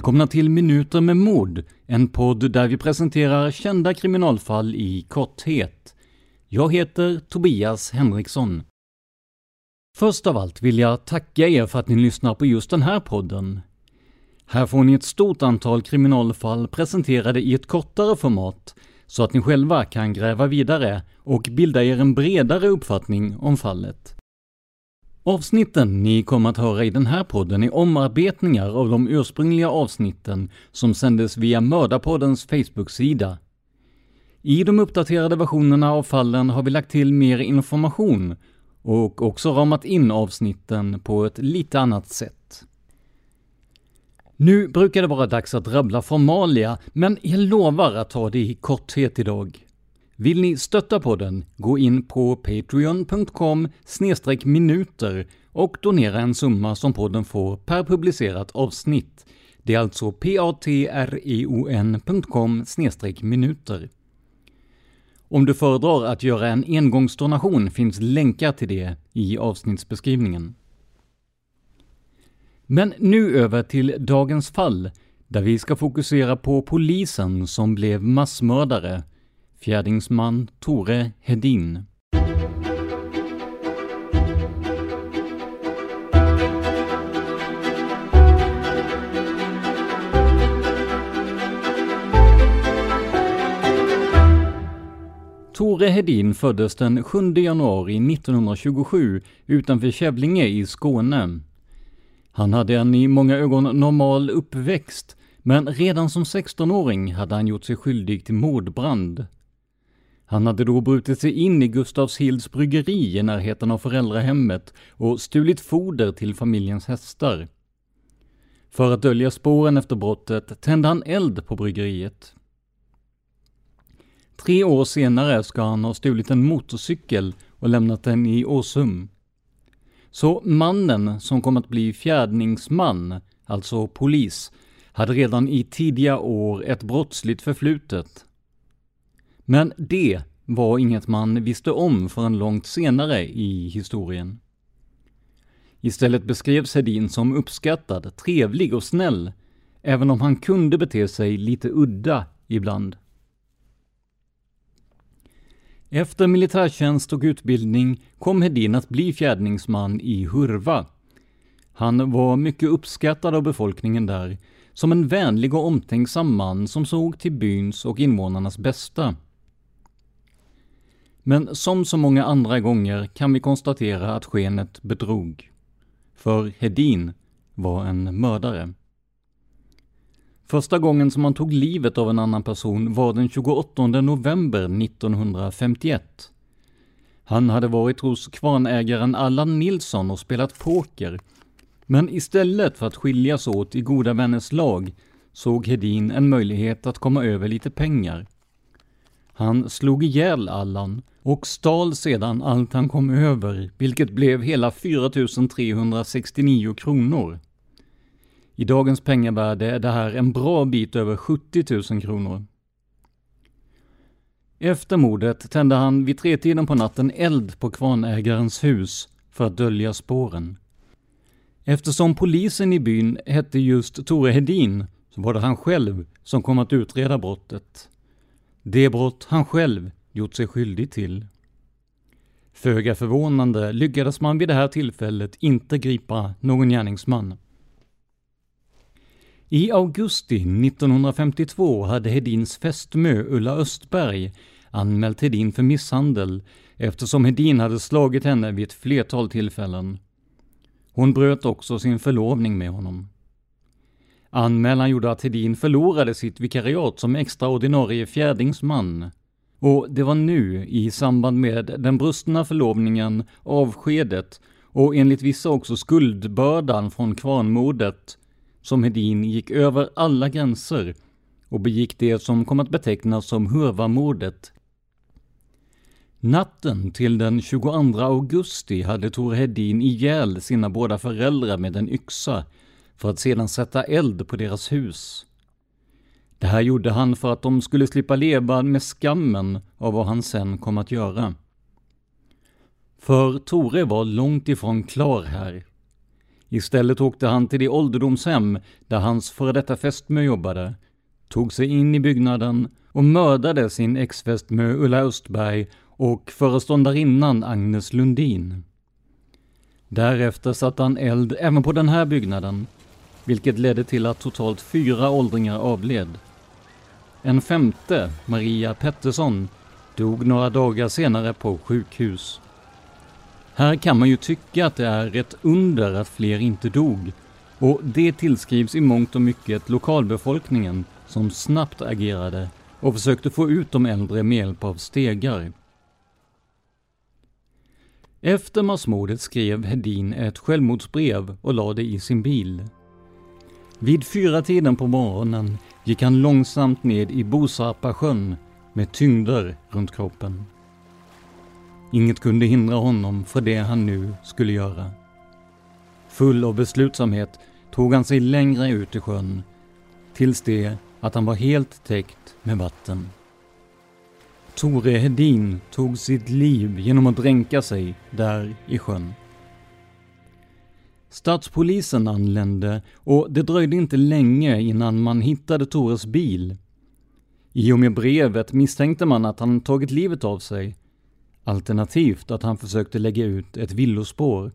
Välkomna till Minuter med mord, en podd där vi presenterar kända kriminalfall i korthet. Jag heter Tobias Henriksson. Först av allt vill jag tacka er för att ni lyssnar på just den här podden. Här får ni ett stort antal kriminalfall presenterade i ett kortare format, så att ni själva kan gräva vidare och bilda er en bredare uppfattning om fallet. Avsnitten ni kommer att höra i den här podden är omarbetningar av de ursprungliga avsnitten som sändes via Mördarpoddens Facebook-sida. I de uppdaterade versionerna av fallen har vi lagt till mer information och också ramat in avsnitten på ett lite annat sätt. Nu brukar det vara dags att rabbla formalia, men jag lovar att ta det i korthet idag. Vill ni stötta podden, gå in på patreon.com minuter och donera en summa som podden får per publicerat avsnitt. Det är alltså patreon.com minuter. Om du föredrar att göra en engångsdonation finns länkar till det i avsnittsbeskrivningen. Men nu över till dagens fall, där vi ska fokusera på polisen som blev massmördare Fjärdingsman Tore Hedin. Tore Hedin föddes den 7 januari 1927 utanför Kävlinge i Skåne. Han hade en i många ögon normal uppväxt, men redan som 16-åring hade han gjort sig skyldig till mordbrand. Han hade då brutit sig in i Gustavshilds bryggeri i närheten av föräldrahemmet och stulit foder till familjens hästar. För att dölja spåren efter brottet tände han eld på bryggeriet. Tre år senare ska han ha stulit en motorcykel och lämnat den i Åsum. Så mannen som kom att bli fjärdningsman, alltså polis, hade redan i tidiga år ett brottsligt förflutet. Men det var inget man visste om förrän långt senare i historien. Istället beskrevs Hedin som uppskattad, trevlig och snäll, även om han kunde bete sig lite udda ibland. Efter militärtjänst och utbildning kom Hedin att bli fjärdningsman i Hurva. Han var mycket uppskattad av befolkningen där, som en vänlig och omtänksam man som såg till byns och invånarnas bästa. Men som så många andra gånger kan vi konstatera att skenet bedrog. För Hedin var en mördare. Första gången som han tog livet av en annan person var den 28 november 1951. Han hade varit hos kvarnägaren Allan Nilsson och spelat poker. Men istället för att skiljas åt i goda vänners lag såg Hedin en möjlighet att komma över lite pengar. Han slog ihjäl Allan och stal sedan allt han kom över, vilket blev hela 4369 kronor. I dagens pengavärde är det här en bra bit över 70 000 kronor. Efter mordet tände han vid tretiden på natten eld på kvarnägarens hus för att dölja spåren. Eftersom polisen i byn hette just Tore Hedin så var det han själv som kom att utreda brottet. Det brott han själv gjort sig skyldig till. Föga förvånande lyckades man vid det här tillfället inte gripa någon gärningsman. I augusti 1952 hade Hedins fästmö Ulla Östberg anmält Hedin för misshandel eftersom Hedin hade slagit henne vid ett flertal tillfällen. Hon bröt också sin förlovning med honom. Anmälan gjorde att Hedin förlorade sitt vikariat som extraordinarie fjärdingsman. Och det var nu, i samband med den brustna förlovningen, avskedet och enligt vissa också skuldbördan från kvarnmordet, som Hedin gick över alla gränser och begick det som kom att betecknas som Hurvamordet. Natten till den 22 augusti hade Tor Hedin ihjäl sina båda föräldrar med en yxa för att sedan sätta eld på deras hus. Det här gjorde han för att de skulle slippa leva med skammen av vad han sen kom att göra. För Tore var långt ifrån klar här. Istället åkte han till det ålderdomshem där hans före detta fästmö jobbade, tog sig in i byggnaden och mördade sin exfästmö Ulla Östberg och föreståndarinnan Agnes Lundin. Därefter satte han eld även på den här byggnaden, vilket ledde till att totalt fyra åldringar avled. En femte, Maria Pettersson, dog några dagar senare på sjukhus. Här kan man ju tycka att det är ett under att fler inte dog och det tillskrivs i mångt och mycket lokalbefolkningen som snabbt agerade och försökte få ut de äldre med hjälp av stegar. Efter massmordet skrev Hedin ett självmordsbrev och lade det i sin bil. Vid fyra tiden på morgonen gick han långsamt ned i Bosarpa sjön med tyngder runt kroppen. Inget kunde hindra honom för det han nu skulle göra. Full av beslutsamhet tog han sig längre ut i sjön, tills det att han var helt täckt med vatten. Tore Hedin tog sitt liv genom att dränka sig där i sjön. Stadspolisen anlände och det dröjde inte länge innan man hittade Tores bil. I och med brevet misstänkte man att han tagit livet av sig, alternativt att han försökte lägga ut ett villospår.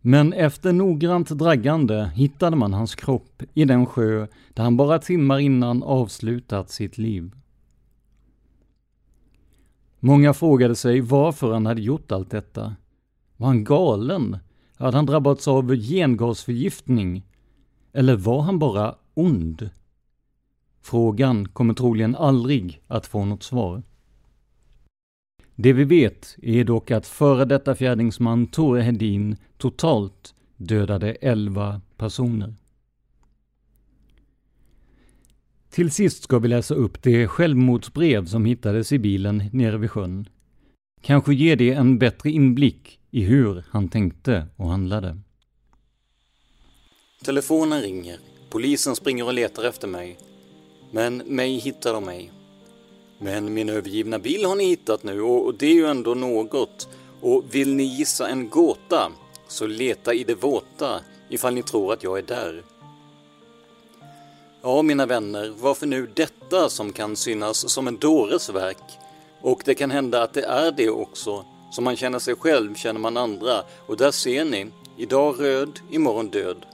Men efter noggrant draggande hittade man hans kropp i den sjö där han bara timmar innan avslutat sitt liv. Många frågade sig varför han hade gjort allt detta. Var han galen? Hade han drabbats av gengasförgiftning? Eller var han bara ond? Frågan kommer troligen aldrig att få något svar. Det vi vet är dock att före detta fjärdingsman Tore Hedin totalt dödade 11 personer. Till sist ska vi läsa upp det självmordsbrev som hittades i bilen nere vid sjön. Kanske ger det en bättre inblick i hur han tänkte och handlade. Telefonen ringer. Polisen springer och letar efter mig. Men mig hittar de ej. Men min övergivna bil har ni hittat nu och det är ju ändå något. Och vill ni gissa en gåta så leta i det våta ifall ni tror att jag är där. Ja, mina vänner, varför nu detta som kan synas som en dåres verk? Och det kan hända att det är det också. Som man känner sig själv känner man andra. Och där ser ni, idag röd, imorgon död.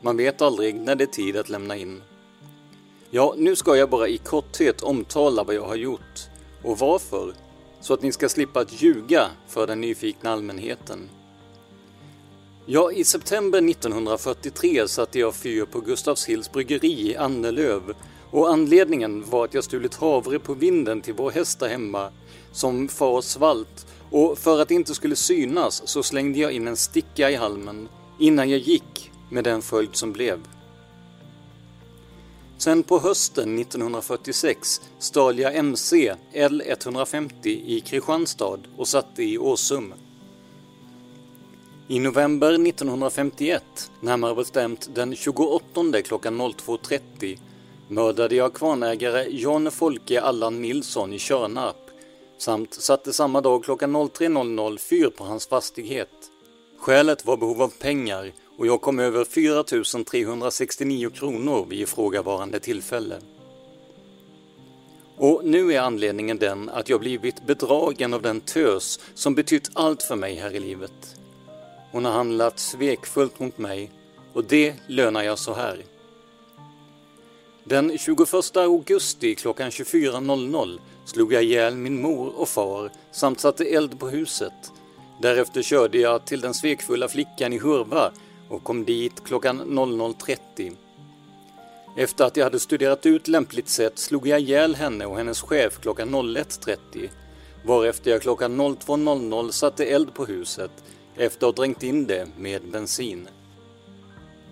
Man vet aldrig när det är tid att lämna in. Ja, nu ska jag bara i korthet omtala vad jag har gjort. Och varför. Så att ni ska slippa att ljuga för den nyfikna allmänheten. Ja, i september 1943 satte jag fyr på Gustavshills bryggeri i Annelöv och anledningen var att jag stulit havre på vinden till vår häst hemma som far svalt och för att det inte skulle synas så slängde jag in en sticka i halmen innan jag gick med den följd som blev. Sen på hösten 1946 stal jag MC L150 i Kristianstad och satte i Åsum. I november 1951, närmare bestämt den 28 klockan 02.30, mördade jag kvarnägare John Folke Allan Nilsson i Körnarp samt satte samma dag klockan 03.00 fyr på hans fastighet. Skälet var behov av pengar och jag kom över 4 369 kronor vid ifrågavarande tillfälle. Och nu är anledningen den att jag blivit bedragen av den tös som betytt allt för mig här i livet. Hon har handlat svekfullt mot mig och det lönar jag så här. Den 21 augusti klockan 24.00 slog jag ihjäl min mor och far samt satte eld på huset. Därefter körde jag till den svekfulla flickan i Hurva och kom dit klockan 00.30. Efter att jag hade studerat ut lämpligt sätt slog jag ihjäl henne och hennes chef klockan 01.30 varefter jag klockan 02.00 satte eld på huset efter att ha dränkt in det med bensin.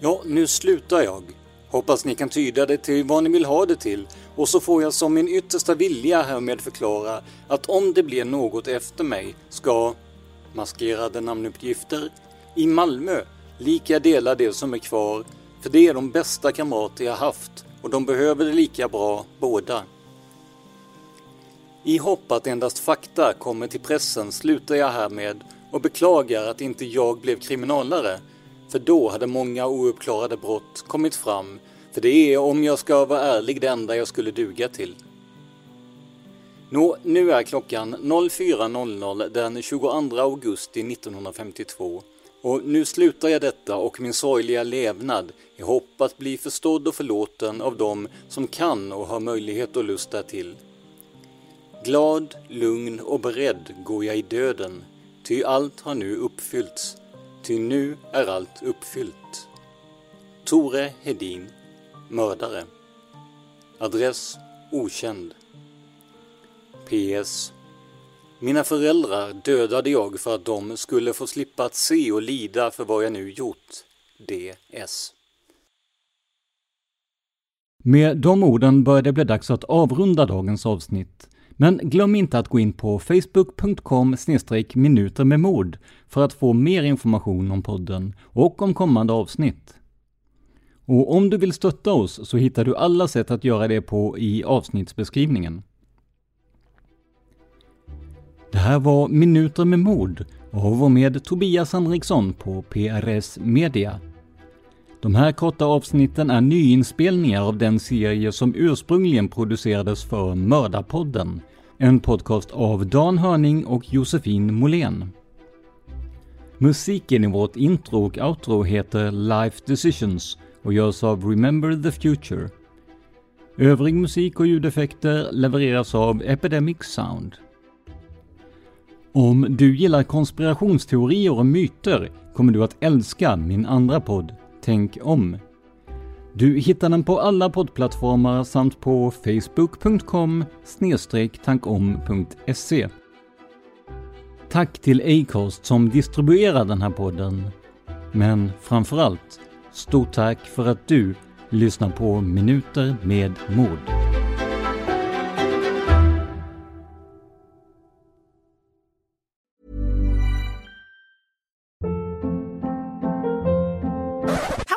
Ja, nu slutar jag. Hoppas ni kan tyda det till vad ni vill ha det till. Och så får jag som min yttersta vilja härmed förklara att om det blir något efter mig ska maskerade namnuppgifter i Malmö lika dela det som är kvar. För det är de bästa kamrater jag haft och de behöver det lika bra båda. I hopp att endast fakta kommer till pressen slutar jag härmed och beklagar att inte jag blev kriminalare för då hade många ouppklarade brott kommit fram för det är, om jag ska vara ärlig, det enda jag skulle duga till. Nå, nu är klockan 04.00 den 22 augusti 1952 och nu slutar jag detta och min sorgliga levnad i hopp att bli förstådd och förlåten av dem som kan och har möjlighet och lust därtill. Glad, lugn och beredd går jag i döden, ty allt har nu uppfyllts, ty nu är allt uppfyllt. Tore Hedin, mördare. Adress okänd. PS. Mina föräldrar dödade jag för att de skulle få slippa att se och lida för vad jag nu gjort. DS. Med de orden börjar det bli dags att avrunda dagens avsnitt. Men glöm inte att gå in på facebook.com minuter med mod för att få mer information om podden och om kommande avsnitt. Och om du vill stötta oss så hittar du alla sätt att göra det på i avsnittsbeskrivningen. Det här var Minuter med mod av och med Tobias Henriksson på PRS Media. De här korta avsnitten är nyinspelningar av den serie som ursprungligen producerades för Mördarpodden, en podcast av Dan Hörning och Josefin Molén. Musiken i vårt intro och outro heter Life Decisions och görs av Remember the Future. Övrig musik och ljudeffekter levereras av Epidemic Sound. Om du gillar konspirationsteorier och myter kommer du att älska min andra podd, Tänk om. Du hittar den på alla poddplattformar samt på facebook.com tankom.se. Tack till Acast som distribuerar den här podden. Men framförallt, stort tack för att du lyssnar på Minuter med mod.